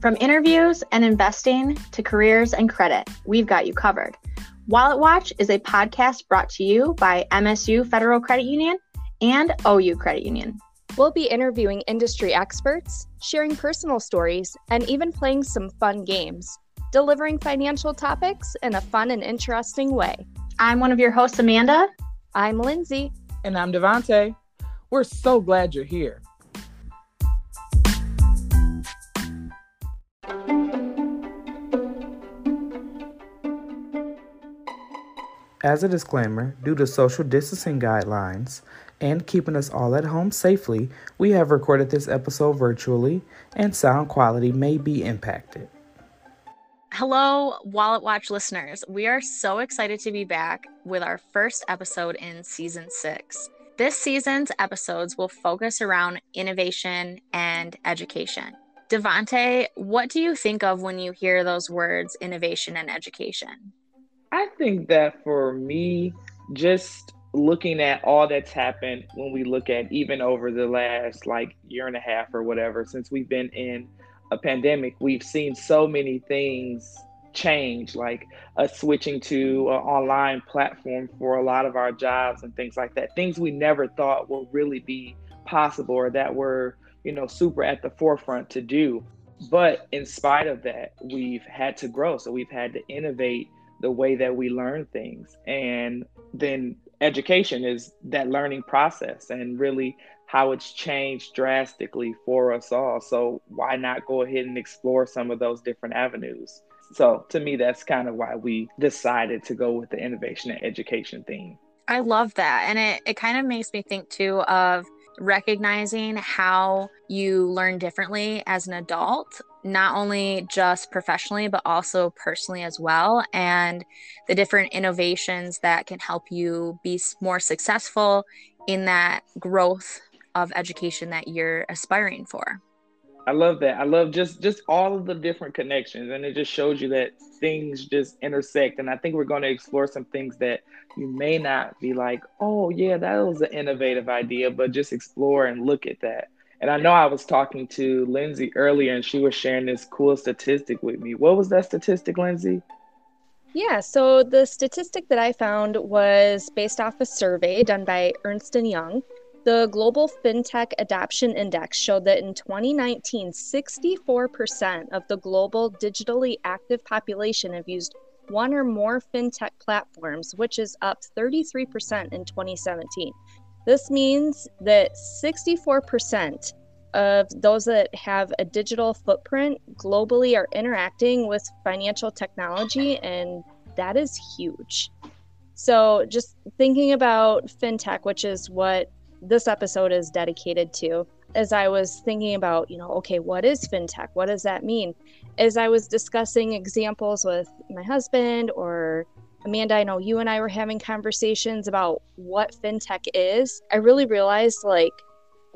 From interviews and investing to careers and credit, we've got you covered. Wallet Watch is a podcast brought to you by MSU Federal Credit Union and OU Credit Union. We'll be interviewing industry experts, sharing personal stories, and even playing some fun games, delivering financial topics in a fun and interesting way. I'm one of your hosts, Amanda. I'm Lindsay. And I'm Devante. We're so glad you're here. As a disclaimer, due to social distancing guidelines and keeping us all at home safely, we have recorded this episode virtually and sound quality may be impacted. Hello, Wallet Watch listeners. We are so excited to be back with our first episode in season six. This season's episodes will focus around innovation and education. Devante, what do you think of when you hear those words, innovation and education? I think that for me, just looking at all that's happened when we look at even over the last like year and a half or whatever, since we've been in a pandemic, we've seen so many things change, like a switching to an online platform for a lot of our jobs and things like that. Things we never thought would really be possible or that were, you know, super at the forefront to do. But in spite of that, we've had to grow. So we've had to innovate the way that we learn things. And then education is that learning process and really how it's changed drastically for us all. So why not go ahead and explore some of those different avenues? So to me, that's kind of why we decided to go with the innovation and education theme. I love that. And it, it kind of makes me think too of recognizing how you learn differently as an adult, not only just professionally, but also personally as well, and the different innovations that can help you be more successful in that growth of education that you're aspiring for. I love that. I love just just all of the different connections, and it just shows you that things just intersect. And I think we're going to explore some things that you may not be like, oh yeah, that was an innovative idea, but just explore and look at that. And I know I was talking to Lindsay earlier, and she was sharing this cool statistic with me. What was that statistic, Lindsay? Yeah, so the statistic that I found was based off a survey done by Ernst Young the Global FinTech Adoption Index showed that in 2019, 64% of the global digitally active population have used one or more FinTech platforms, which is up 33% in 2017. This means that 64% of those that have a digital footprint globally are interacting with financial technology, and that is huge. So, just thinking about fintech, which is what this episode is dedicated to as I was thinking about, you know, okay, what is fintech? What does that mean? As I was discussing examples with my husband or Amanda, I know you and I were having conversations about what fintech is. I really realized like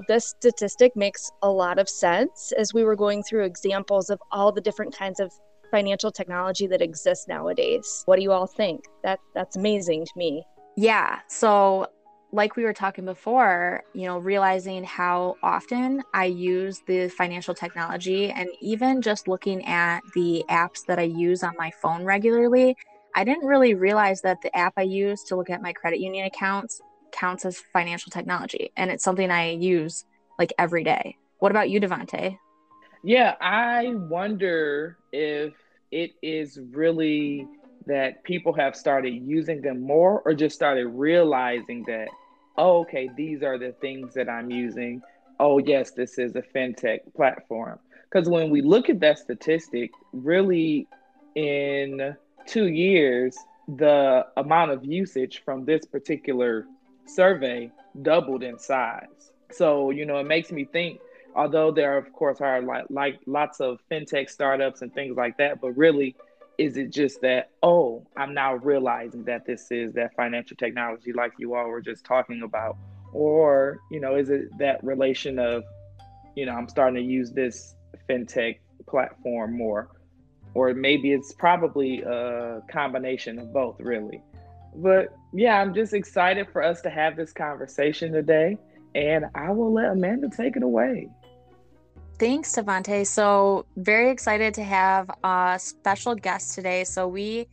this statistic makes a lot of sense as we were going through examples of all the different kinds of financial technology that exists nowadays. What do you all think? That that's amazing to me. Yeah. So like we were talking before, you know, realizing how often I use the financial technology and even just looking at the apps that I use on my phone regularly, I didn't really realize that the app I use to look at my credit union accounts counts as financial technology. And it's something I use like every day. What about you, Devante? Yeah, I wonder if it is really that people have started using them more or just started realizing that oh, okay, these are the things that I'm using. Oh, yes, this is a fintech platform. Because when we look at that statistic, really in two years, the amount of usage from this particular survey doubled in size. So, you know, it makes me think, although there, of course, are like, like lots of fintech startups and things like that, but really, is it just that oh i'm now realizing that this is that financial technology like you all were just talking about or you know is it that relation of you know i'm starting to use this fintech platform more or maybe it's probably a combination of both really but yeah i'm just excited for us to have this conversation today and i will let amanda take it away Thanks, Devante. So, very excited to have a special guest today. So, we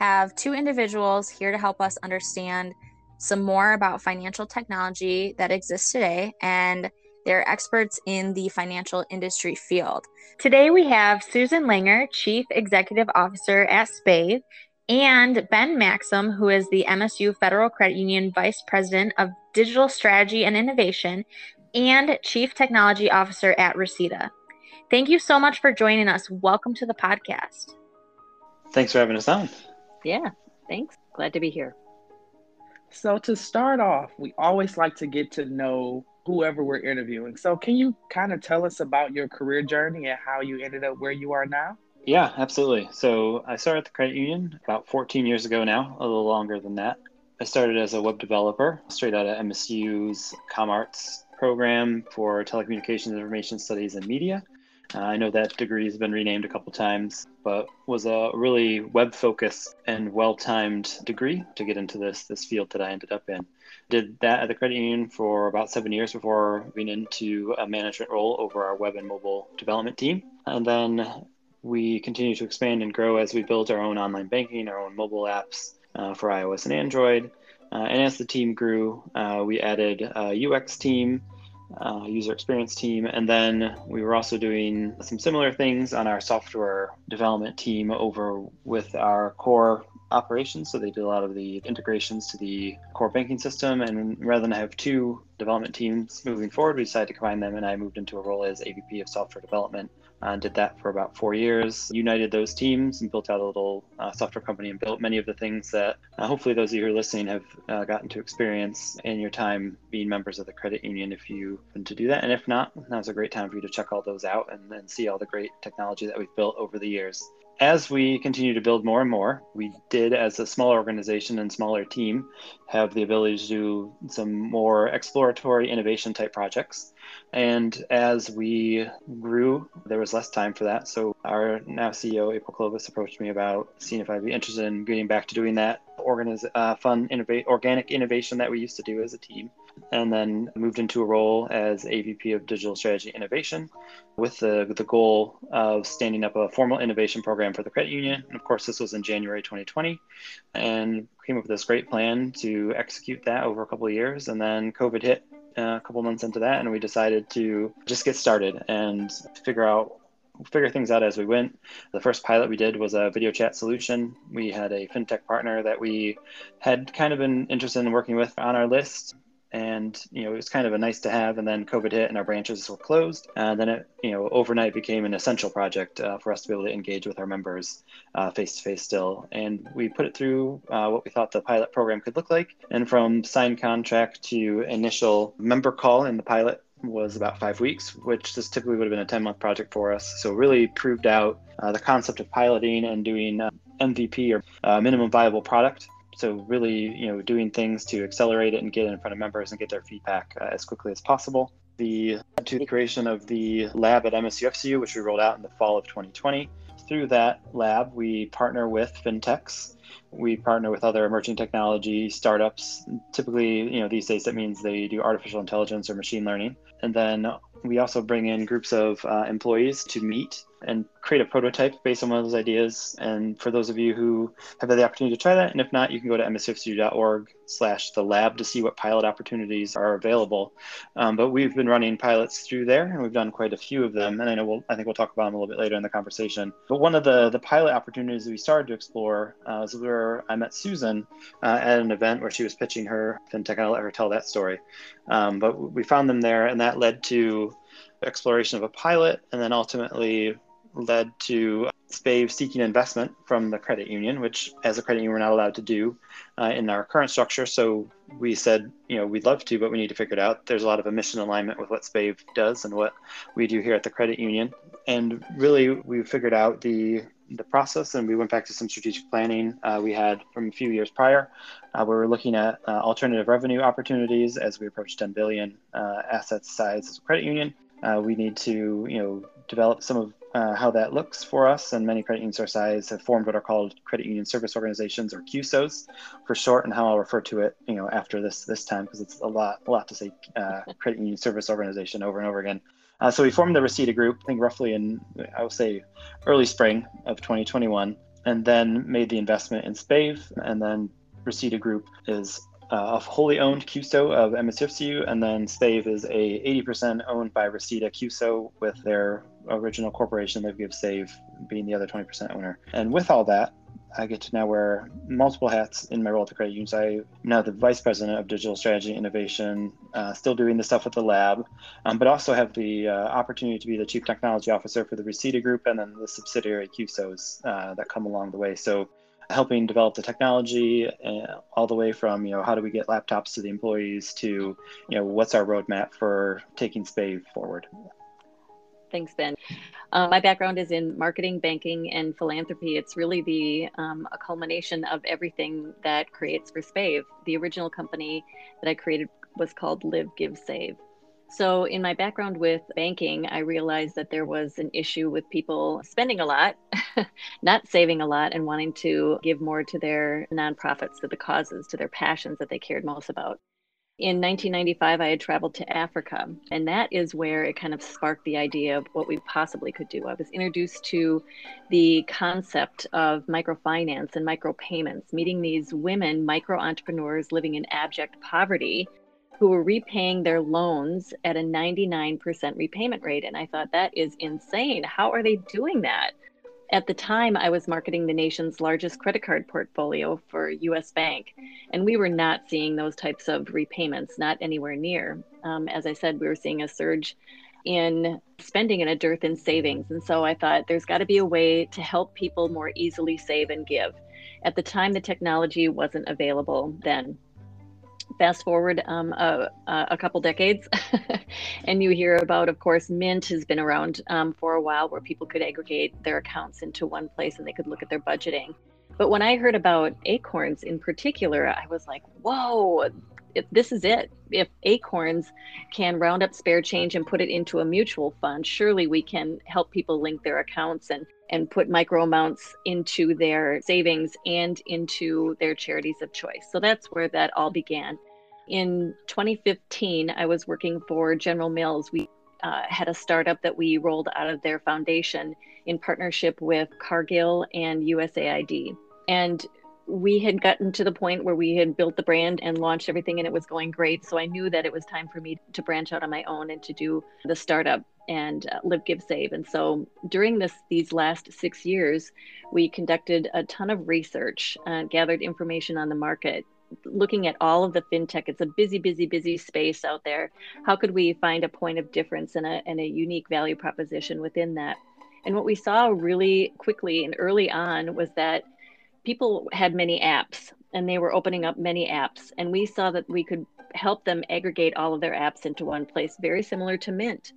have two individuals here to help us understand some more about financial technology that exists today, and they're experts in the financial industry field. Today, we have Susan Langer, Chief Executive Officer at Spave, and Ben Maxim, who is the MSU Federal Credit Union Vice President of Digital Strategy and Innovation and Chief Technology Officer at Reseda. Thank you so much for joining us. Welcome to the podcast. Thanks for having us on. Yeah, thanks. Glad to be here. So, to start off, we always like to get to know whoever we're interviewing. So, can you kind of tell us about your career journey and how you ended up where you are now? Yeah, absolutely. So, I started at the credit union about 14 years ago now, a little longer than that. I started as a web developer straight out of MSU's ComArts program for telecommunications, information studies, and media. Uh, I know that degree has been renamed a couple times, but was a really web focused and well timed degree to get into this this field that I ended up in. Did that at the credit union for about seven years before moving into a management role over our web and mobile development team. And then we continue to expand and grow as we build our own online banking, our own mobile apps uh, for iOS and Android. Uh, and as the team grew, uh, we added a UX team uh, user experience team. And then we were also doing some similar things on our software development team over with our core operations. So they did a lot of the integrations to the core banking system. And rather than have two development teams moving forward, we decided to combine them. And I moved into a role as AVP of software development uh, did that for about four years, united those teams and built out a little uh, software company and built many of the things that uh, hopefully those of you who are listening have uh, gotten to experience in your time being members of the credit union if you want to do that. And if not, now's a great time for you to check all those out and, and see all the great technology that we've built over the years as we continue to build more and more, we did, as a smaller organization and smaller team, have the ability to do some more exploratory innovation type projects. And as we grew, there was less time for that. So our now CEO, April Clobes, approached me about seeing if I'd be interested in getting back to doing that organiz- uh, fun, organic innovation that we used to do as a team and then moved into a role as AVP of Digital Strategy Innovation with the, the goal of standing up a formal innovation program for the credit union. And of course, this was in January 2020 and came up with this great plan to execute that over a couple of years. And then COVID hit uh, a couple months into that, and we decided to just get started and figure out figure things out as we went. The first pilot we did was a video chat solution. We had a fintech partner that we had kind of been interested in working with on our list and you know it was kind of a nice to have and then covid hit and our branches were closed and then it you know overnight became an essential project uh, for us to be able to engage with our members face to face still. And we put it through uh, what we thought the pilot program could look like. And from signed contract to initial member call in the pilot was about five weeks, which this typically would have been a 10 month project for us. So, really proved out uh, the concept of piloting and doing uh, MVP or uh, minimum viable product so really, you know, doing things to accelerate it and get it in front of members and get their feedback uh, as quickly as possible. The to the creation of the lab at MSUFCU, which we rolled out in the fall of 2020. Through that lab, we partner with fintechs. We partner with other emerging technology startups. Typically, you know, these days that means they do artificial intelligence or machine learning. And then we also bring in groups of uh, employees to meet and create a prototype based on one of those ideas. And for those of you who have had the opportunity to try that, and if not, you can go to msufcu.org slash the lab to see what pilot opportunities are available. Um, but we've been running pilots through there, and we've done quite a few of them. And I know we'll, I think we'll talk about them a little bit later in the conversation. But one of the the pilot opportunities we started to explore uh, was where I met Susan uh, at an event where she was pitching her fintech. I'll let her tell that story. Um, but we found them there, and that led to exploration of a pilot, and then ultimately led to Spave seeking investment from the credit union, which as a credit union we're not allowed to do uh, in our current structure. So we said, you know, we'd love to, but we need to figure it out. There's a lot of a mission alignment with what Spave does and what we do here at the credit union. And really, we figured out the the process and we went back to some strategic planning uh, we had from a few years prior uh, we are looking at uh, alternative revenue opportunities as we approach 10 billion uh, assets size as a credit union uh, we need to you know develop some of uh, how that looks for us. And many credit unions our size have formed what are called credit union service organizations or CUSOs for short, and how I'll refer to it, you know, after this this time because it's a lot a lot to say uh, credit union service organization over and over again. Uh, so we formed the Reseda Group, I think roughly in, I would say, early spring of 2021, and then made the investment in Spave. And then Reseda Group is uh, a wholly owned CUSO of MSUFCU, and then Spave is a 80% owned by Reseda CUSO with their original corporation, Live Give Save, being the other 20% owner. And with all that, I get to now wear multiple hats in my role at the credit unions. I'm now the vice president of digital strategy innovation, uh, still doing the stuff with the lab, um, but also have the uh, opportunity to be the chief technology officer for the Reseda Group and then the subsidiary CUSOs uh, that come along the way. So helping develop the technology uh, all the way from you know how do we get laptops to the employees to you know what's our roadmap for taking Spave forward. Thanks, Ben. Uh, my background is in marketing, banking, and philanthropy. It's really the um, a culmination of everything that creates for Spave. The original company that I created was called Live, Give, Save. So, in my background with banking, I realized that there was an issue with people spending a lot, not saving a lot, and wanting to give more to their nonprofits, to the causes, to their passions that they cared most about. In 1995, I had traveled to Africa, and that is where it kind of sparked the idea of what we possibly could do. I was introduced to the concept of microfinance and micropayments, meeting these women, micro entrepreneurs living in abject poverty, who were repaying their loans at a 99% repayment rate. And I thought, that is insane. How are they doing that? At the time, I was marketing the nation's largest credit card portfolio for US Bank, and we were not seeing those types of repayments, not anywhere near. Um, as I said, we were seeing a surge in spending and a dearth in savings. And so I thought there's got to be a way to help people more easily save and give. At the time, the technology wasn't available then fast forward um, a, a, couple decades and you hear about of course mint has been around um, for a while where people could aggregate their accounts into one place and they could look at their budgeting. But when i heard about acorns in particular i was like whoa if this is it. If acorns can round up spare change and put it into a mutual fund surely we can help people link their accounts and and put micro amounts into their savings and into their charities of choice. So that's where that all began. In 2015, I was working for General Mills. We uh, had a startup that we rolled out of their foundation in partnership with Cargill and USAID. And we had gotten to the point where we had built the brand and launched everything and it was going great. So I knew that it was time for me to branch out on my own and to do the startup and uh, live give save. And so during this these last six years we conducted a ton of research uh, gathered information on the market looking at all of the fintech. It's a busy busy busy space out there. How could we find a point of difference and a, and a unique value proposition within that? And what we saw really quickly and early on was that people had many apps and they were opening up many apps. And we saw that we could help them aggregate all of their apps into one place very similar to mint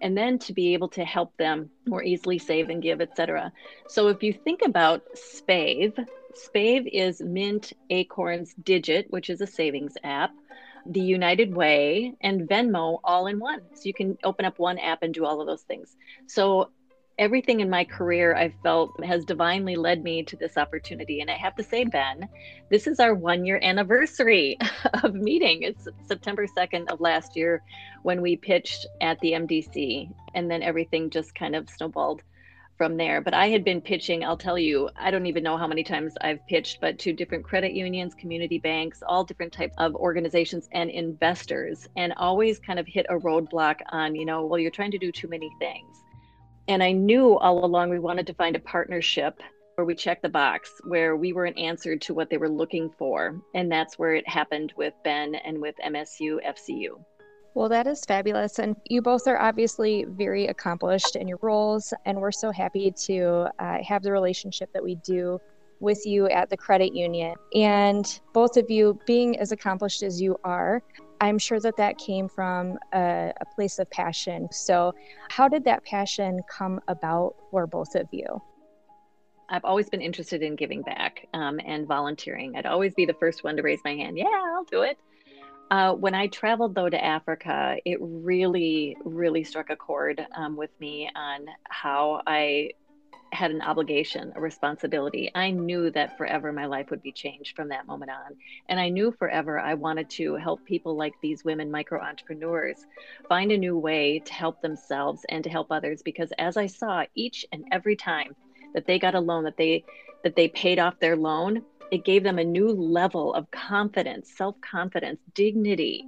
and then to be able to help them more easily save and give etc so if you think about spave spave is mint acorns digit which is a savings app the united way and venmo all in one. So you can open up one app and do all of those things. So everything in my career I've felt has divinely led me to this opportunity. And I have to say, Ben, this is our one year anniversary of meeting. It's September 2nd of last year when we pitched at the MDC. And then everything just kind of snowballed from there. But I had been pitching, I'll tell you, I don't even know how many times I've pitched, but to different credit unions, community banks, all different types of organizations and investors, and always kind of hit a roadblock on, you know, well, you're trying to do too many things and I knew all along we wanted to find a partnership where we checked the box, where we were an answer to what they were looking for. And that's where it happened with Ben and with MSU FCU. Well, that is fabulous. And you both are obviously very accomplished in your roles. And we're so happy to uh, have the relationship that we do with you at the credit union. And both of you, being as accomplished as you are, I'm sure that that came from a, a, place of passion. So, how did that passion come about for both of you? I've always been interested in giving back um, and volunteering. I'd always be the first one to raise my hand. Yeah, I'll do it. Uh, when I traveled though to Africa, it really, really struck a chord um, with me on how I had an obligation, a responsibility. I knew that forever my life would be changed from that moment on. And I knew forever I wanted to help people like these women, micro entrepreneurs, find a new way to help themselves and to help others. Because as I saw each and every time that they got a loan, that they that they paid off their loan, it gave them a new level of confidence, self-confidence, dignity.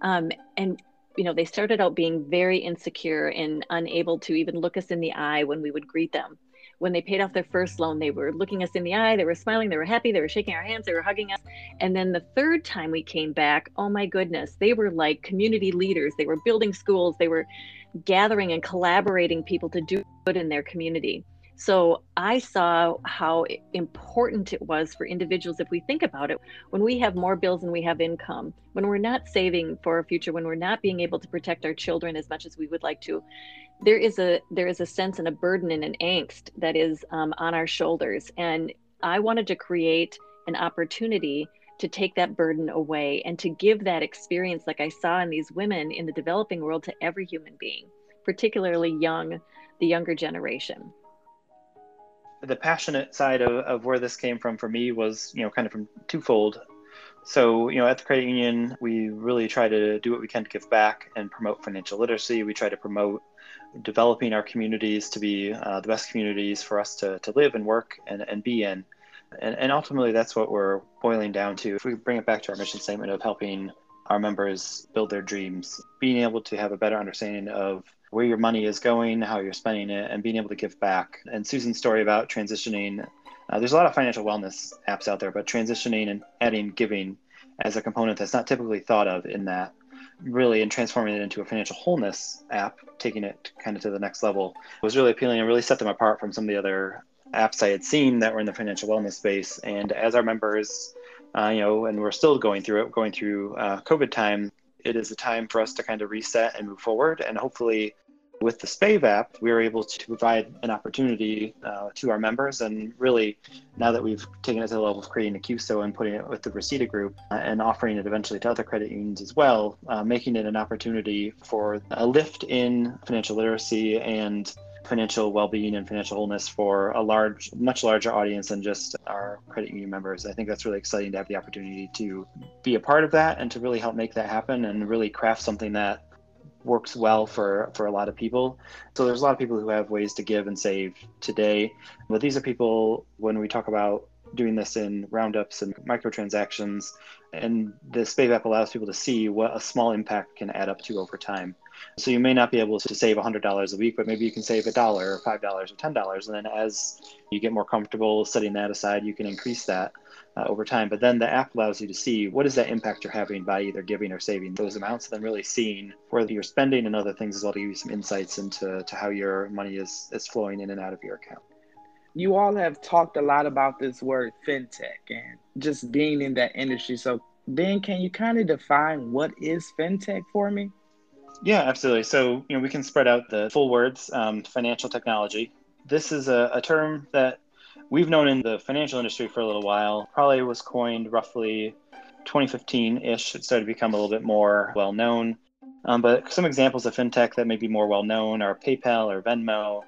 Um, and you know, they started out being very insecure and unable to even look us in the eye when we would greet them when they paid off their first loan, they were looking us in the eye, they were smiling, they were happy, they were shaking our hands, they were hugging us. And then the third time we came back, oh my goodness, they were like community leaders. They were building schools, they were gathering and collaborating people to do good in their community. So I saw how important it was for individuals, if we think about it, when we have more bills than we have income, when we're not saving for our future, when we're not being able to protect our children as much as we would like to, there is a there is a sense and a burden and an angst that is um, on our shoulders. And i wanted to create an opportunity to take that burden away and to give that experience like i saw in these women in the developing world to every human being particularly young the younger generation the passionate side of, of where this came from for me was you know kind of from twofold so, you know, at the credit union, we really try to do what we can to give back and promote financial literacy. We try to promote developing our communities to be uh, the best communities for us to, to live and work and, and be in. And, and ultimately, that's what we're boiling down to. If we bring it back to our mission statement of helping our members build their dreams, being able to have a better understanding of where your money is going, how you're spending it, and being able to give back. And Susan's story about transitioning uh, there's a lot of financial wellness apps out there, but transitioning and adding giving as a component that's not typically thought of in that really and transforming it into a financial wholeness app, taking it kind of to the next level was really appealing and really set them apart from some of the other apps I had seen that were in the financial wellness space. And as our members, uh, you know, and we're still going through it, going through uh, COVID time, it is a time for us to kind of reset and move forward and hopefully with the Spave app, we were able to provide an opportunity uh, to our members. And really, now that we've taken it to the level of creating a CUSO and putting it with the Reseda group uh, and offering it eventually to other credit unions as well, uh, making it an opportunity for a lift in financial literacy and financial well-being and financial wholeness for a large much larger audience than just our credit union members. I think that's really exciting to have the opportunity to be a part of that and to really help make that happen and really craft something that works well for for a lot of people. So there's a lot of people who have ways to give and save today. But these are people when we talk about doing this in roundups and microtransactions and the spave app allows people to see what a small impact can add up to over time so you may not be able to save $100 a week but maybe you can save a dollar or five dollars or ten dollars and then as you get more comfortable setting that aside you can increase that uh, over time. But then the app allows you to see what is that impact you're having by either giving or saving those amounts, and then really seeing where you're spending and other things as well to give you some insights into to how your money is is flowing in and out of your account. You all have talked a lot about this word fintech and just being in that industry. So Ben, can you kind of define what is fintech for me? Yeah, absolutely. So, you know, we can spread out the full words um, financial technology. This is a, a term that we've known in the financial industry for a little while. Probably was coined roughly 2015-ish. It started to become a little bit more well known. Um, but some examples of fintech that may be more well known are PayPal or Venmo.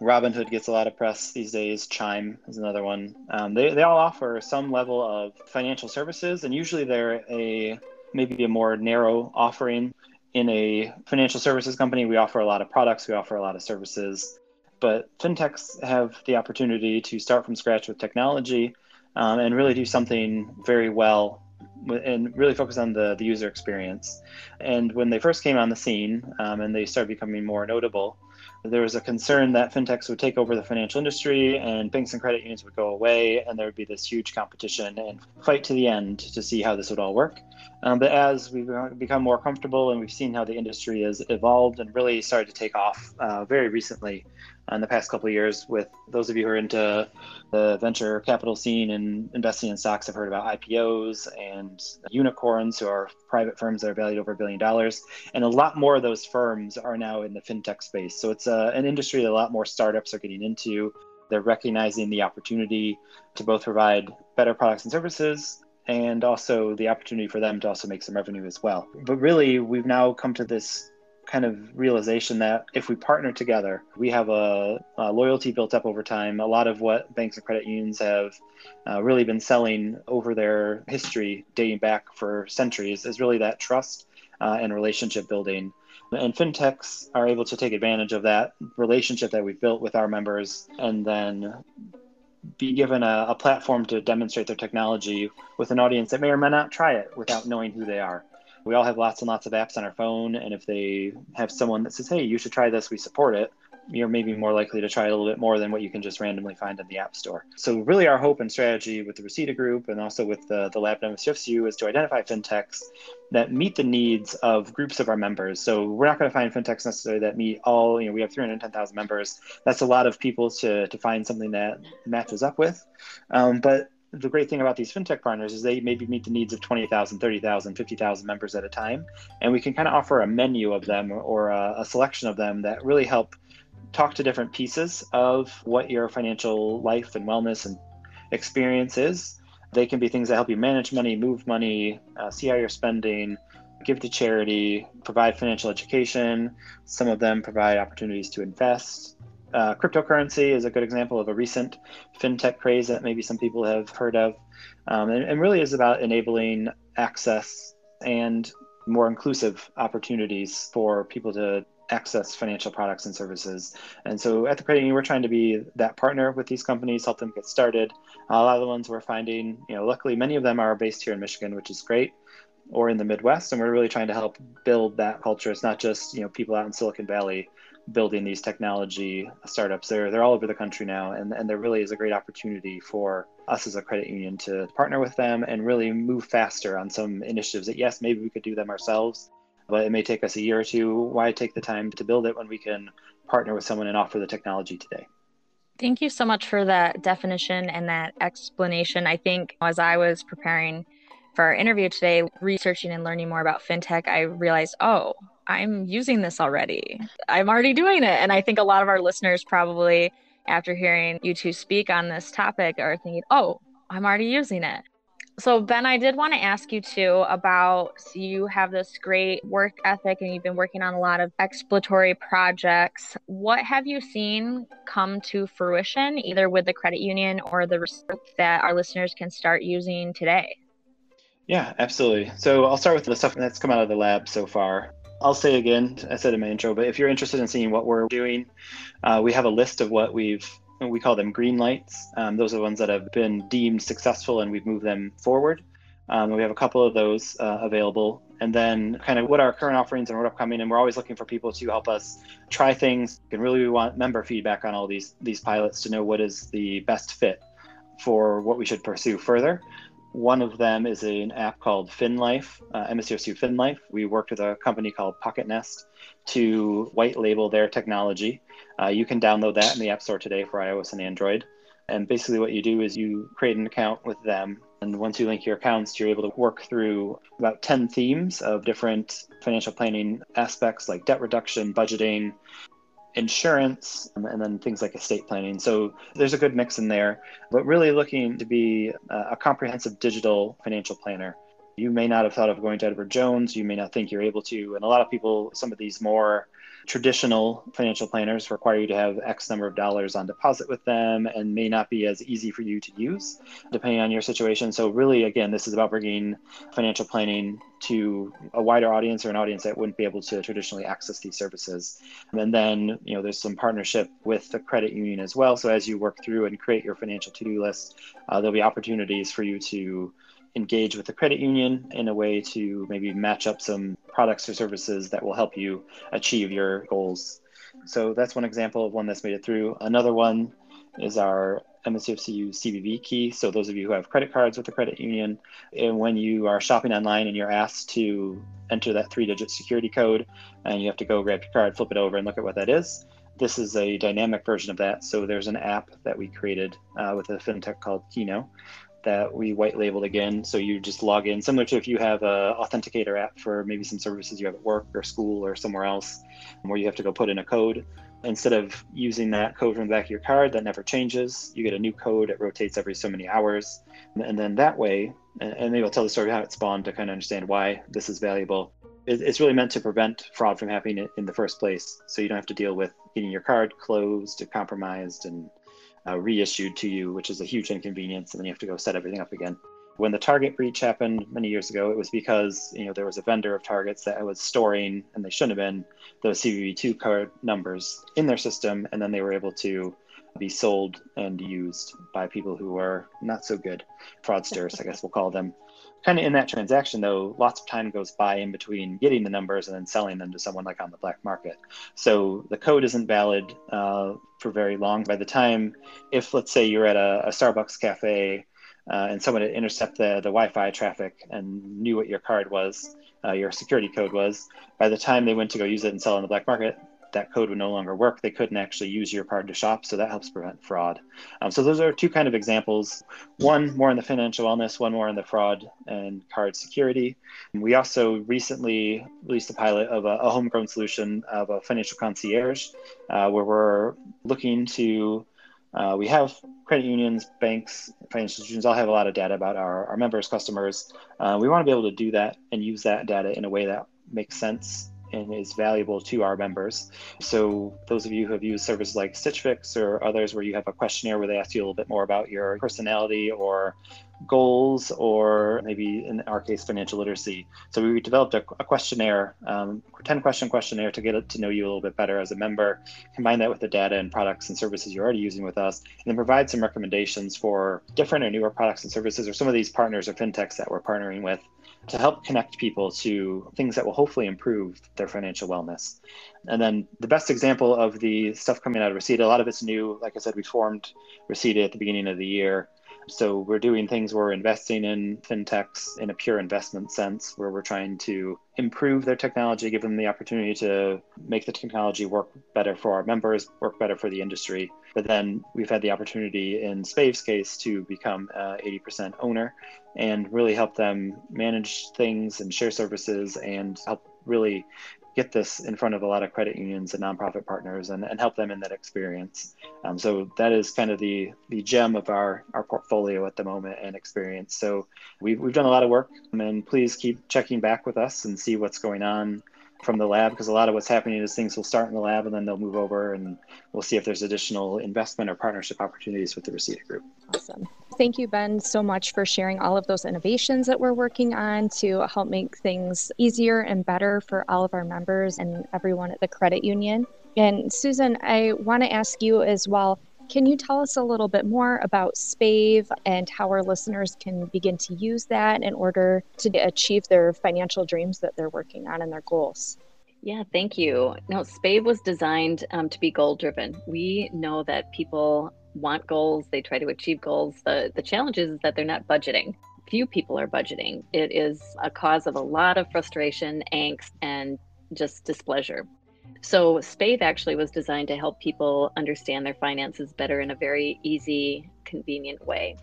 Robinhood gets a lot of press these days. Chime is another one. Um, they, they all offer some level of financial services, and usually they're a maybe a more narrow offering. In a financial services company, we offer a lot of products, we offer a lot of services but fintechs have the opportunity to start from scratch with technology um, and really do something very well and really focus on the, the user experience. And when they first came on the scene um, and they started becoming more notable, there was a concern that fintechs would take over the financial industry and banks and credit unions would go away and there would be this huge competition and fight to the end to see how this would all work. Um, but as we've become more comfortable and we've seen how the industry has evolved and really started to take off uh, very recently, in the past couple of years with those of you who are into the venture capital scene and investing in stocks have heard about IPOs and unicorns who are private firms that are valued over a billion dollars. And a lot more of those firms are now in the fintech space. So it's uh, an industry that a lot more startups are getting into. They're recognizing the opportunity to both provide better products and services and also the opportunity for them to also make some revenue as well. But really we've now come to this kind of realization that if we partner together, we have a, a, loyalty built up over time. A lot of what banks and credit unions have uh, really been selling over their history, dating back for centuries, is really that trust uh, and relationship building. And fintechs are able to take advantage of that relationship that we've built with our members and then be given a, a platform to demonstrate their technology with an audience that may or may not try it without knowing who they are we all have lots and lots of apps on our phone and if they have someone that says hey you should try this we support it you're maybe more likely to try a little bit more than what you can just randomly find in the app store. So really our hope and strategy with the reseda group and also with the, the lab msufcu is to identify fintechs that meet the needs of groups of our members. So we're not going to find fintechs necessarily that meet all you know we have 310000 members. That's a lot of people to, to find something that matches up with. Um, but the great thing about these fintech partners is they maybe meet the needs of 20,000, 30,000, 50,000 members at a time. And we can kind of offer a menu of them or a, a, selection of them that really help talk to different pieces of what your financial life and wellness and experience is. They can be things that help you manage money, move money, uh, see how you're spending, give to charity, provide financial education. Some of them provide opportunities to invest uh, cryptocurrency is a good example of a recent fintech craze that maybe some people have heard of, um, and, and really is about enabling access and more inclusive opportunities for people to access financial products and services. And so at the credit union, we're trying to be that partner with these companies, help them get started. A lot of the ones we're finding, you know, luckily many of them are based here in Michigan, which is great, or in the Midwest, and we're really trying to help build that culture. It's not just you know people out in Silicon Valley building these technology startups. They're they're all over the country now, and and there really is a great opportunity for us as a credit union to partner with them and really move faster on some initiatives that yes, maybe we could do them ourselves, but it may take us a year or two. Why take the time to build it when we can partner with someone and offer the technology today? Thank you so much for that definition and that explanation. I think as I was preparing for our interview today, researching and learning more about fintech, I realized, oh, I'm using this already. I'm already doing it. And I think a lot of our listeners probably, after hearing you two speak on this topic, are thinking, oh, I'm already using it. So, Ben, I did want to ask you too about you have this great work ethic and you've been working on a lot of exploratory projects. What have you seen come to fruition, either with the credit union or the research that our listeners can start using today? Yeah, absolutely. So, I'll start with the stuff that's come out of the lab so far. I'll say again, I said in my intro, but if you're interested in seeing what we're doing, uh, we have a list of what we've, we call them green lights. Um, those are the ones that have been deemed successful and we've moved them forward. Um, we have a couple of those uh, available. And then, kind of what our current offerings and what upcoming, and we're always looking for people to help us try things. And really, we want member feedback on all these these pilots to know what is the best fit for what we should pursue further. One of them is an app called FinLife, uh, FinLife. We worked with a company called Pocketnest to white label their technology. Uh, you can download that in the App Store today for iOS and Android. And basically, what you do is you create an account with them. And once you link your accounts, you're able to work through about 10 themes of different financial planning aspects like debt reduction, budgeting, insurance, um, and then things like estate planning. So there's a good mix in there, but really looking to be uh, a comprehensive digital financial planner. You may not have thought of going to Edward Jones, you may not think you're able to. And a lot of people, some of these more traditional financial planners require you to have X number of dollars on deposit with them and may not be as easy for you to use depending on your situation. So, really, again, this is about bringing financial planning to a wider audience or an audience that wouldn't be able to traditionally access these services. And then, you know, there's some partnership with the credit union as well. So, as you work through and create your financial to do list, uh, there'll be opportunities for you to engage with the credit union in a way to maybe match up some products or services that will help you achieve your goals. So that's one example of one that's made it through. Another one is our MSUFCU CVV key. So those of you who have credit cards with the credit union, and when you are shopping online and you're asked to enter that three-digit security code, and you have to go grab your card, flip it over, and look at what that is. This is a dynamic version of that. So there's an app that we created uh, with a fintech called Kino that we white labeled again. So you just log in, similar to if you have a authenticator app for maybe some services you have at work or school or somewhere else, where you have to go put in a code. Instead of using that code from the back of your card that never changes, you get a new code. It rotates every so many hours, and then that way, and maybe I'll tell the story how it spawned to kind of understand why this is valuable. it's really meant to prevent fraud from happening in the first place. So you don't have to deal with getting your card closed compromised and uh, reissued to you, which is a huge inconvenience. And then you have to go set everything up again. When the Target breach happened many years ago, it was because you know there was a vendor of Targets that was storing, and they shouldn't have been, those CVV2 card numbers in their system, and then they were able to be sold and used by people who are not so good fraudsters, I guess we'll call them. Kind of in that transaction, though, lots of time goes by in between getting the numbers and then selling them to someone like on the black market. So the code isn't valid uh, for very long. By the time, if let's say you're at a, a Starbucks cafe uh, and someone had intercepted the, the Wi-Fi traffic and knew what your card was, uh, your security code was, by the time they went to go use it and sell on the black market, that code would no longer work. They couldn't actually use your card to shop, so that helps prevent fraud. Um, so those are two kind of examples. One more in the financial wellness, one more in the fraud and card security. And we also recently released a pilot of a, a homegrown solution of a financial concierge, uh, where we're looking to uh, we have credit unions, banks, financial institutions all have a lot of data about our, our members, customers. Uh, we want to be able to do that and use that data in a way that makes sense and is valuable to our members. So, those of you who have used services like Stitch Fix or others where you have a questionnaire where they ask you a little bit more about your personality or goals, or maybe in our case, financial literacy. So, we developed a, a questionnaire, um, 10 question questionnaire to get to know you a little bit better as a member, combine that with the data and products and services you're already using with us, and then provide some recommendations for different or newer products and services or some of these partners or fintechs that we're partnering with to help connect people to things that will hopefully improve their financial wellness. And then the best example of the stuff coming out of Reseda, a lot of it's new. Like I said, we formed Reseda at the beginning of the year. So we're doing things we're investing in fintechs in a pure investment sense, where we're trying to improve their technology, give them the opportunity to make the technology work better for our members, work better for the industry. But then we've had the opportunity in Spave's case to become uh, a 80% owner and really help them manage things and share services and help really get this in front of a lot of credit unions and nonprofit partners and, and help them in that experience. Um, so that is kind of the the gem of our our portfolio at the moment and experience. So we've, we've done a lot of work and please keep checking back with us and see what's going on from the lab because a lot of what's happening is things will start in the lab and then they'll move over and we'll see if there's additional investment or partnership opportunities with the Reseda group. Awesome. Thank you, Ben, so much for sharing all of those innovations that we're working on to help make things easier and better for all of our members and everyone at the credit union. And Susan, I want to ask you as well can you tell us a little bit more about SPAVE and how our listeners can begin to use that in order to achieve their financial dreams that they're working on and their goals? Yeah, thank you. Now, SPAVE was designed um, to be goal driven. We know that people want goals, they try to achieve goals. The, the challenge is that they're not budgeting. Few people are budgeting. It is a cause of a lot of frustration, angst, and just displeasure. So, Spave actually was designed to help people understand their finances better in a very easy, convenient way.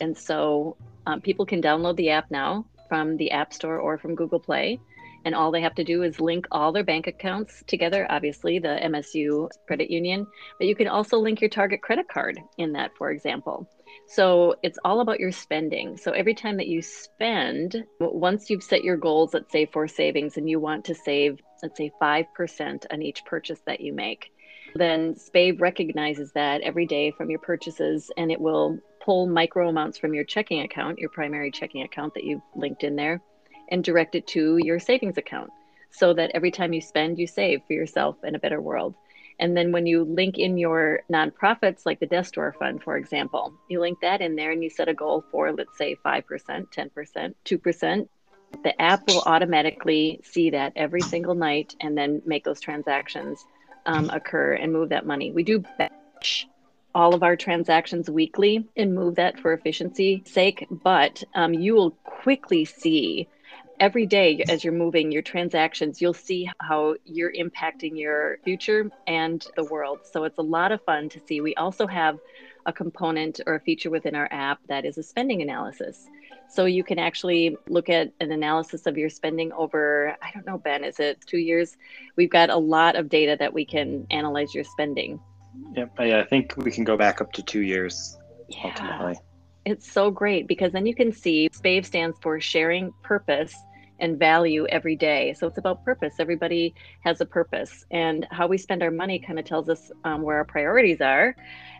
And so, um, people can download the app now from the App Store or from Google Play. And all they have to do is link all their bank accounts together, obviously, the MSU credit union, but you can also link your Target credit card in that, for example. So it's all about your spending. So every time that you spend, once you've set your goals, let's say for savings, and you want to save, let's say 5% on each purchase that you make, then Spave recognizes that every day from your purchases and it will pull micro amounts from your checking account, your primary checking account that you've linked in there, and direct it to your savings account so that every time you spend, you save for yourself in a better world. And then when you link in your nonprofits, like the Desk Store Fund, for example, you link that in there and you set a goal for, let's say, 5%, 10%, 2%. The app will automatically see that every single night and then make those transactions um, occur and move that money. We do batch all of our transactions weekly and move that for efficiency sake, but um, you will quickly see every day as you're moving your transactions, you'll see how you're impacting your future and the world. So it's a lot of fun to see. We also have a component or a feature within our app that is a spending analysis. So you can actually look at an analysis of your spending over, I don't know, Ben, is it two years? We've got a lot of data that we can analyze your spending. Yep. I think we can go back up to two years yeah. ultimately. It's so great because then you can see SPAVE stands for sharing purpose and value every day. So it's about purpose. Everybody has a purpose, and how we spend our money kind of tells us um, where our priorities are.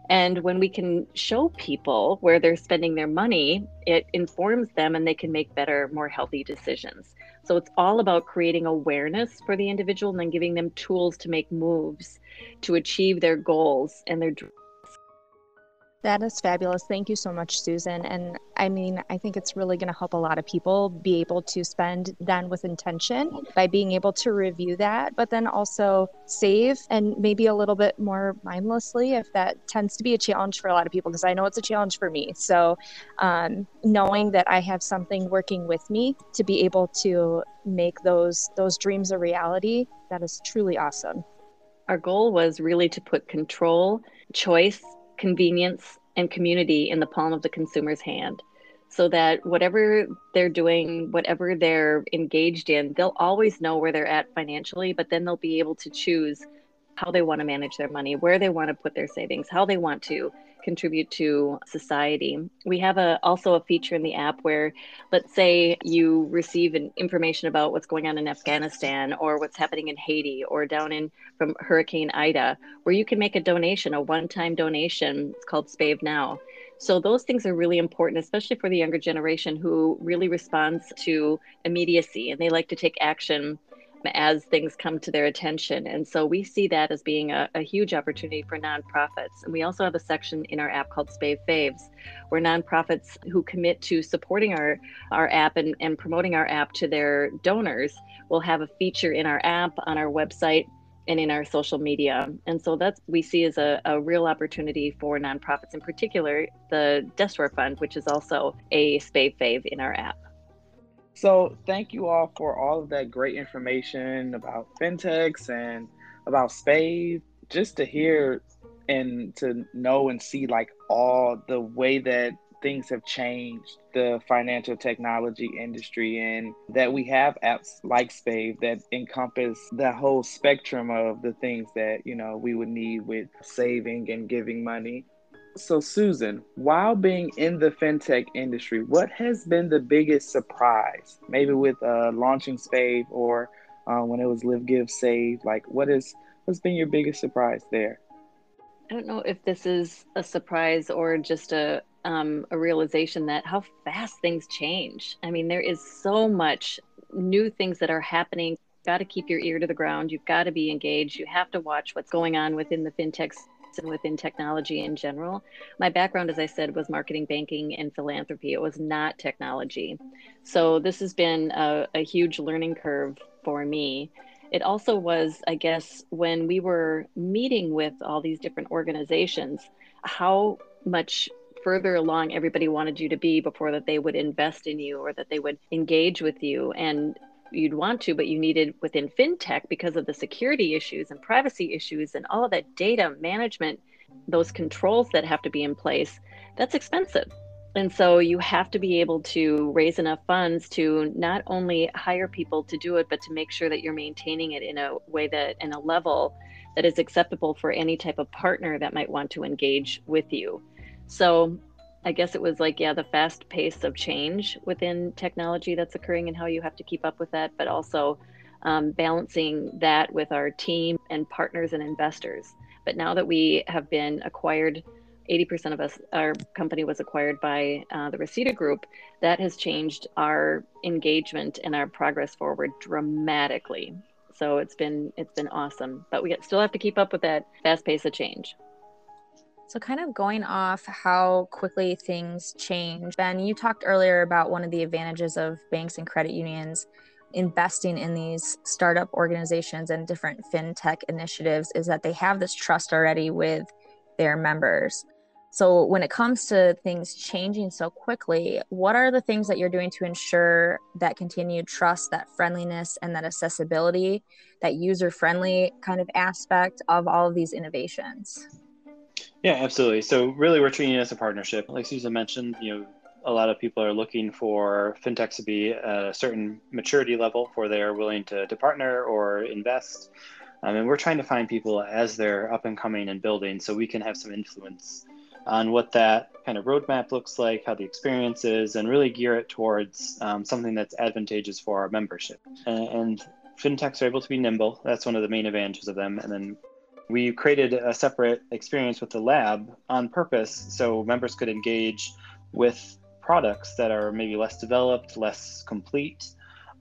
And when we can show people where they're spending their money, it informs them and they can make better, more healthy decisions. So it's all about creating awareness for the individual and then giving them tools to make moves to achieve their goals and their dreams that is fabulous. Thank you so much, Susan. And I mean, I think it's really going to help a lot of people be able to spend then with intention by being able to review that, but then also save and maybe a little bit more mindlessly if that tends to be a challenge for a lot of people, because I know it's a challenge for me. So, um, knowing that I have something working with me to be able to make those those dreams a reality, that is truly awesome. Our goal was really to put control, choice, convenience, and community in the palm of the consumer's hand so that whatever they're doing, whatever they're engaged in, they'll always know where they're at financially, but then they'll be able to choose how they want to manage their money, where they want to put their savings, how they want to contribute to society. We have a also a feature in the app where let's say you receive an information about what's going on in Afghanistan or what's happening in Haiti or down in from Hurricane Ida where you can make a donation, a one-time donation. It's called Spave Now. So those things are really important, especially for the younger generation who really responds to immediacy and they like to take action as things come to their attention. And so we see that as being a, a, huge opportunity for nonprofits. And we also have a section in our app called Spave Faves, where nonprofits who commit to supporting our, our app and, and promoting our app to their donors will have a feature in our app, on our website, and in our social media. And so that's we see as a, a real opportunity for nonprofits, in particular the Desk Drawer Fund, which is also a Spave Fave in our app. So, thank you all for all of that great information about fintechs and about Spave. Just to hear and to know and see like all the way that things have changed the financial technology industry and that we have apps like Spave that encompass the whole spectrum of the things that you know we would need with saving and giving money so, Susan, while being in the fintech industry, what has been the biggest surprise? Maybe with uh, launching Spave or uh, when it was Live, Give, Save. Like, what is what's been your biggest surprise there? I don't know if this is a surprise or just a um, a realization that how fast things change. I mean, there is so much new things that are happening. You've got to keep your ear to the ground. You've got to be engaged. You have to watch what's going on within the fintech and within technology in general. My background, as I said, was marketing, banking, and philanthropy. It was not technology. So this has been a, a huge learning curve for me. It also was, I guess, when we were meeting with all these different organizations, how much further along everybody wanted you to be before that they would invest in you or that they would engage with you and you'd want to, but you needed within fintech because of the security issues and privacy issues and all of that data management, those controls that have to be in place, that's expensive. And so you have to be able to raise enough funds to not only hire people to do it, but to make sure that you're maintaining it in a way that, in a level that is acceptable for any type of partner that might want to engage with you. So I guess it was like, yeah, the fast pace of change within technology that's occurring and how you have to keep up with that, but also um, balancing that with our team and partners and investors. But now that we have been acquired, 80% of us, our company was acquired by uh, the Reseda Group, that has changed our engagement and our progress forward dramatically. So it's been it's been awesome, but we still have to keep up with that fast pace of change. So, kind of going off how quickly things change, Ben, you talked earlier about one of the advantages of banks and credit unions investing in these startup organizations and different fintech initiatives is that they have this trust already with their members. So, when it comes to things changing so quickly, what are the things that you're doing to ensure that continued trust, that friendliness, and that accessibility, that user friendly kind of aspect of all of these innovations? Yeah, absolutely. So really, we're treating it as a partnership. Like Susan mentioned, you know, a lot of people are looking for fintechs to be at a certain maturity level before they are willing to, to partner or invest. Um, and we're trying to find people as they're up and coming and building so we can have some influence on what that kind of roadmap looks like, how the experience is, and really gear it towards um, something that's advantageous for our membership. And, and fintechs are able to be nimble. That's one of the main advantages of them. And then we created a separate experience with the lab on purpose so members could engage with products that are maybe less developed, less complete,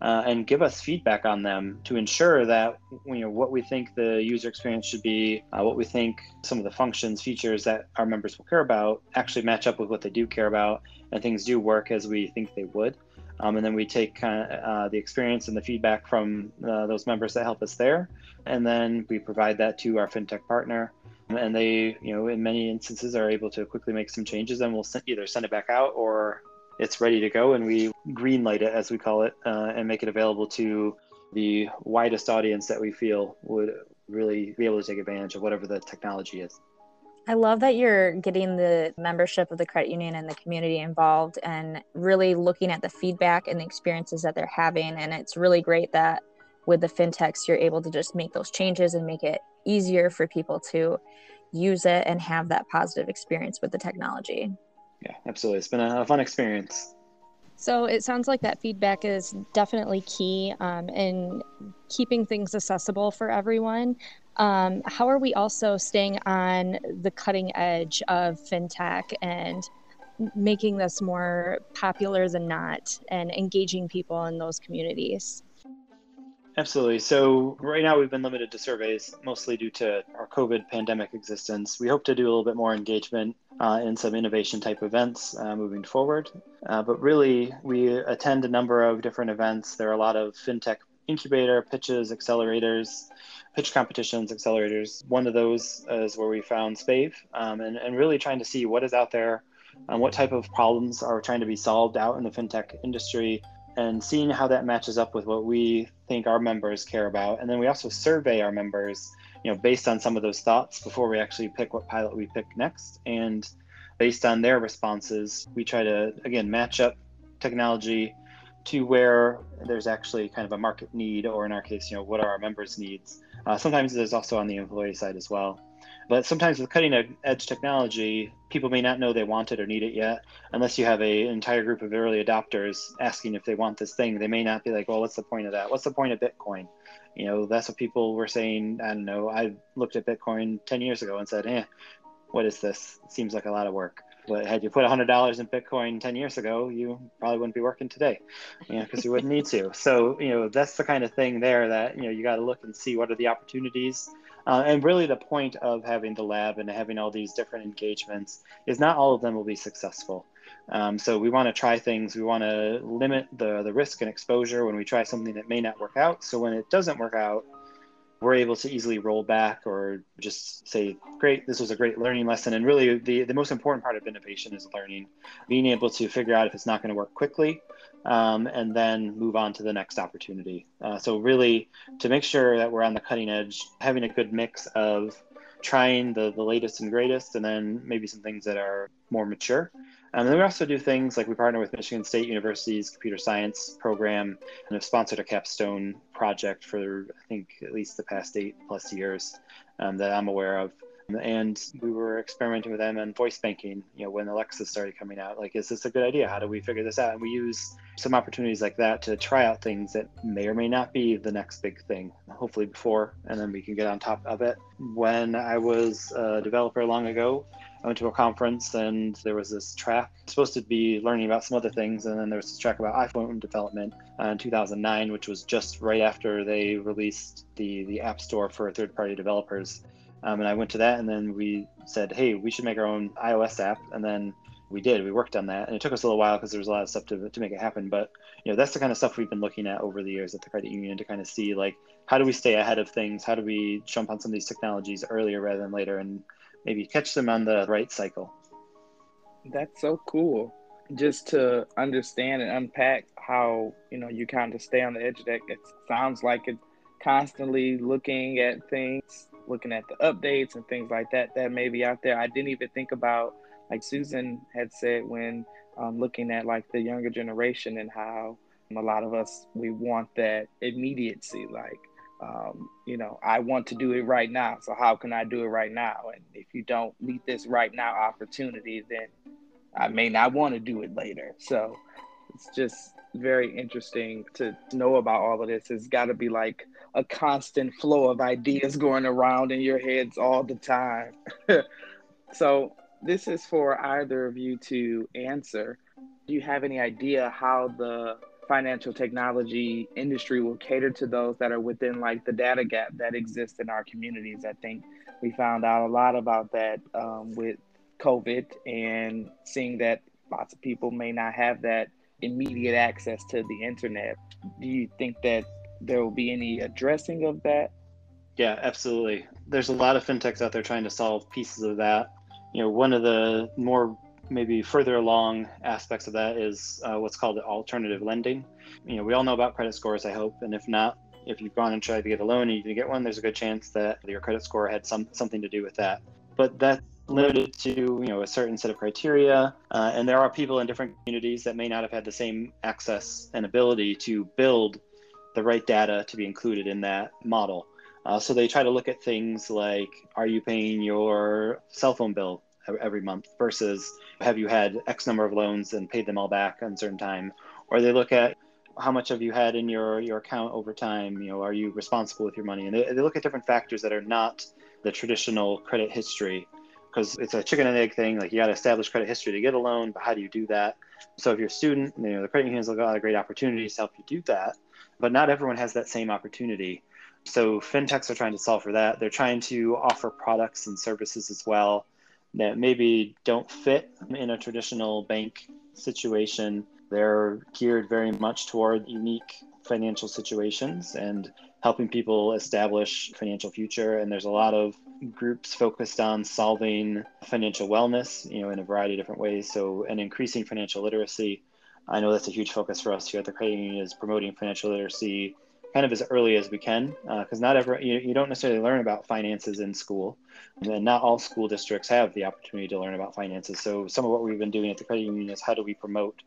uh, and give us feedback on them to ensure that you know what we think the user experience should be, uh, what we think some of the functions, features that our members will care about actually match up with what they do care about, and things do work as we think they would. Um, and then we take kind of uh, the experience and the feedback from uh, those members that help us there, and then we provide that to our fintech partner. And they, you know, in many instances are able to quickly make some changes, and we'll send, either send it back out or it's ready to go, and we greenlight it as we call it, uh, and make it available to the widest audience that we feel would really be able to take advantage of whatever the technology is. I love that you're getting the membership of the credit union and the community involved and really looking at the feedback and the experiences that they're having. And it's really great that with the fintechs, you're able to just make those changes and make it easier for people to use it and have that positive experience with the technology. Yeah, absolutely. It's been a fun experience. So it sounds like that feedback is definitely key um, in keeping things accessible for everyone. Um, how are we also staying on the cutting edge of fintech and making this more popular than not and engaging people in those communities? Absolutely. So right now we've been limited to surveys, mostly due to our COVID pandemic existence. We hope to do a little bit more engagement uh, in some innovation type events uh, moving forward. Uh, but really, we attend a number of different events. There are a lot of fintech incubator pitches, accelerators, pitch competitions, accelerators. One of those is where we found Spave um, and, and really trying to see what is out there, and what type of problems are trying to be solved out in the fintech industry and seeing how that matches up with what we think our members care about. And then we also survey our members, you know, based on some of those thoughts before we actually pick what pilot we pick next. And based on their responses, we try to, again, match up technology to where there's actually kind of a market need, or in our case, you know, what are our members' needs. Uh, sometimes there's also on the employee side as well. But sometimes with cutting edge technology, people may not know they want it or need it yet, unless you have a entire group of early adopters asking if they want this thing. They may not be like, well, what's the point of that? What's the point of Bitcoin? You know, that's what people were saying. I don't know. I looked at Bitcoin 10 years ago and said, eh, what is this? It seems like a lot of work. But had you put $100 in Bitcoin 10 years ago, you probably wouldn't be working today, you know, because you wouldn't need to. So, you know, that's the kind of thing there that, you know, you got to look and see what are the opportunities uh, and really, the point of having the lab and having all these different engagements is not all of them will be successful. Um, so we want to try things. We want to limit the the risk and exposure when we try something that may not work out. So when it doesn't work out, we're able to easily roll back or just say, great, this was a great learning lesson. And really, the, the most important part of innovation is learning, being able to figure out if it's not going to work quickly um, and then move on to the next opportunity. Uh, so, really, to make sure that we're on the cutting edge, having a good mix of trying the, the latest and greatest, and then maybe some things that are more mature. And then we also do things like we partner with Michigan State University's computer science program and have sponsored a capstone project for, I think, at least the past eight plus years um, that I'm aware of. And we were experimenting with them and voice banking, you know, when Alexa started coming out. Like, is this a good idea? How do we figure this out? And we use some opportunities like that to try out things that may or may not be the next big thing, hopefully before, and then we can get on top of it. When I was a developer long ago, I went to a conference and there was this track supposed to be learning about some other things, and then there was this track about iPhone development uh, in 2009, which was just right after they released the the App Store for third-party developers. Um, and I went to that, and then we said, hey, we should make our own iOS app. And then we did. We worked on that, and it took us a little while because there was a lot of stuff to, to make it happen. But you know, that's the kind of stuff we've been looking at over the years at the credit union to kind of see like how do we stay ahead of things? How do we jump on some of these technologies earlier rather than later, and maybe catch them on the right cycle? That's so cool. Just to understand and unpack how you know you kind of stay on the edge of that. It sounds like it constantly looking at things looking at the updates and things like that that may be out there. I didn't even think about, like Susan had said, when um, looking at like the younger generation and how a lot of us we want that immediacy, like um, you know, I want to do it right now. So how can I do it right now? And if you don't meet this right now opportunity, then I may not want to do it later. So it's just very interesting to know about all of this. It's got to be like a constant flow of ideas going around in your heads all the time. so this is for either of you to answer. Do you have any idea how the financial technology industry will cater to those that are within like the data gap that exists in our communities. I think we found out a lot about that um, with COVID and seeing that lots of people may not have that immediate access to the internet. Do you think that there will be any addressing of that? Yeah, absolutely. There's a lot of fintechs out there trying to solve pieces of that. You know, one of the more maybe further along aspects of that is uh, what's called alternative lending. You know, we all know about credit scores, I hope, and if not, if you've gone and tried to get a loan and you didn't get one, there's a good chance that your credit score had some something to do with that. But that's limited to you know a certain set of criteria, uh, and there are people in different communities that may not have had the same access and ability to build the right data to be included in that model. Uh, so they try to look at things like, are you paying your cell phone bill every month versus have you had X number of loans and paid them all back on certain time? Or they look at how much have you had in your, your account over time? You know, are you responsible with your money? And they, they look at different factors that are not the traditional credit history because it's a chicken and egg thing. Like you got to establish credit history to get a loan, but how do you do that? So if you're a student, you know, the credit unions have got a great opportunities to help you do that, but not everyone has that same opportunity. So fintechs are trying to solve for that. They're trying to offer products and services as well that maybe don't fit in a traditional bank situation. They're geared very much toward unique financial situations and helping people establish financial future. And there's a lot of groups focused on solving financial wellness, you know, in a variety of different ways. So, and increasing financial literacy. I know that's a huge focus for us here at the credit union is promoting financial literacy kind of as early as we can because uh, not every you, you don't necessarily learn about finances in school. And not all school districts have the opportunity to learn about finances. So some of what we've been doing at the credit union is how do we promote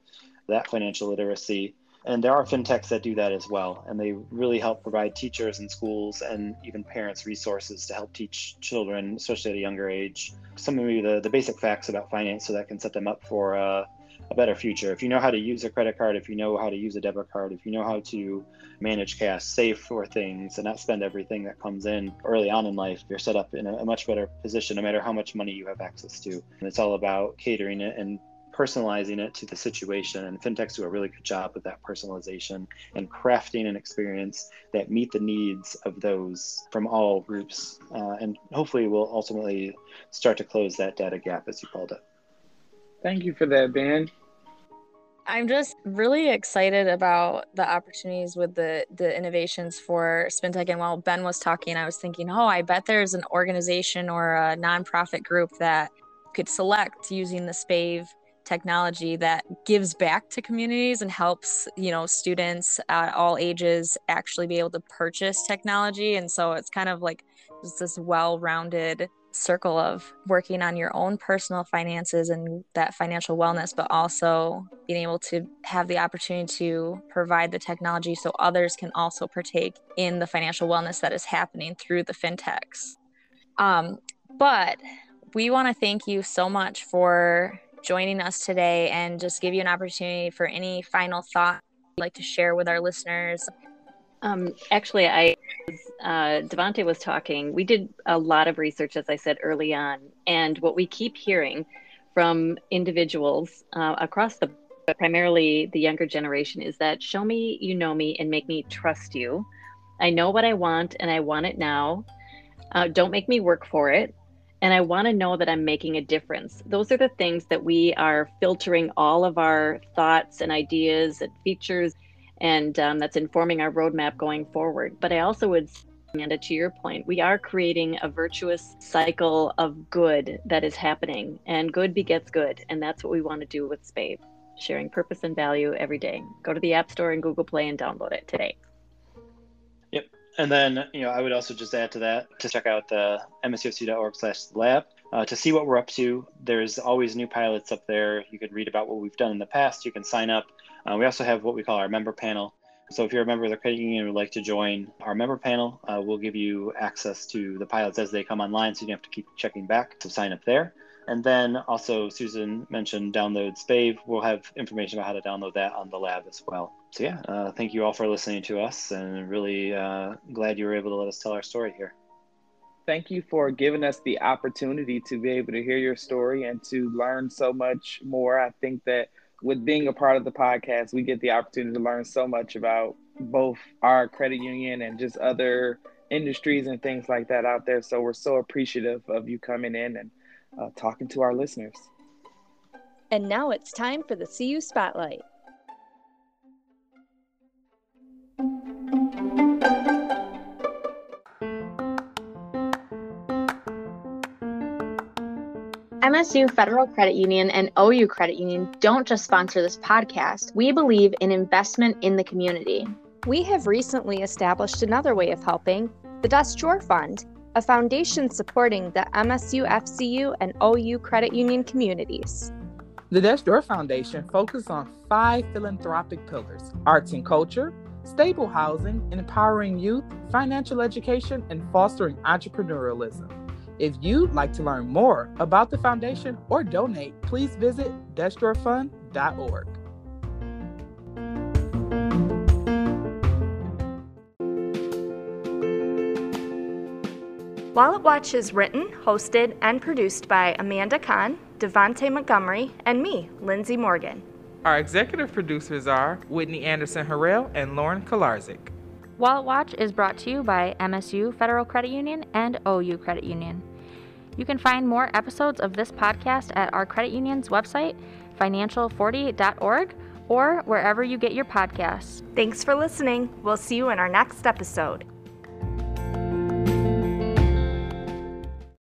that financial literacy? And there are fintechs that do that as well. And they really help provide teachers and schools and even parents resources to help teach children especially at a younger age. Some of the, the basic facts about finance so that can set them up for uh, a better future. If you know how to use a credit card, if you know how to use a debit card, if you know how to manage cash, save for things, and not spend everything that comes in early on in life, you're set up in a, much better position no matter how much money you have access to. And it's all about catering it and personalizing it to the situation. And fintechs do a really good job with that personalization and crafting an experience that meet the needs of those from all groups. Uh, and hopefully will ultimately start to close that data gap, as you called it. Thank you for that, Ben. I'm just really excited about the opportunities with the the innovations for fintech. And while Ben was talking, I was thinking, oh, I bet there's an organization or a nonprofit group that could select using the SPAVE technology that gives back to communities and helps you know students at all ages actually be able to purchase technology. And so it's kind of like just this well-rounded circle of working on your own personal finances and that financial wellness, but also being able to have the opportunity to provide the technology so others can also partake in the financial wellness that is happening through the fintechs. Um, but we want to thank you so much for joining us today and just give you an opportunity for any final thought you'd like to share with our listeners um, actually, I uh, Devontae was talking. We did a lot of research, as I said early on, and what we keep hearing from individuals uh, across the primarily the younger generation is that show me you know me and make me trust you. I know what I want and I want it now. Uh, don't make me work for it. And I want to know that I'm making a difference. Those are the things that we are filtering all of our thoughts and ideas and features and um, that's informing our roadmap going forward. But I also would, Amanda, to your point, we are creating a virtuous cycle of good that is happening, and good begets good, and that's what we want to do with SPAVE, sharing purpose and value every day. Go to the App Store and Google Play and download it today. Yep. And then, you know, I would also just add to that to check out the msufcu.org slash lab uh, to see what we're up to. There's always new pilots up there. You can read about what we've done in the past. You can sign up uh, we also have what we call our member panel, So if you're a member of the credit union and would like to join our member panel, uh, we'll give you access to the pilots as they come online, so you don't have to keep checking back to sign up there. And then also, Susan mentioned download Spave. We'll have information about how to download that on the lab as well. So yeah, uh, thank you all for listening to us, and really uh, glad you were able to let us tell our story here. Thank you for giving us the opportunity to be able to hear your story and to learn so much more. I think that with being a part of the podcast, we get the opportunity to learn so much about both our credit union and just other industries and things like that out there. So we're so appreciative of you coming in and uh, talking to our listeners. And now it's time for the CU Spotlight. MSU Federal Credit Union and OU Credit Union don't just sponsor this podcast. We believe in investment in the community. We have recently established another way of helping the Desk Drawer Fund, a foundation supporting the MSU FCU and OU credit union communities. The Desk Drawer Foundation focuses on five philanthropic pillars arts and culture, stable housing, empowering youth, financial education, and fostering entrepreneurialism. If you'd like to learn more about the foundation or donate, please visit deskdrawerfund.org. Wallet Watch is written, hosted, and produced by Amanda Kahn, Devontae Montgomery, and me, Lindsay Morgan. Our executive producers are Whitney Anderson Harrell and Lauren Kolarzik. Wallet Watch is brought to you by MSU Federal Credit Union and OU Credit Union. You can find more episodes of this podcast at our credit union's website, financial48.org, or wherever you get your podcasts. Thanks for listening. We'll see you in our next episode.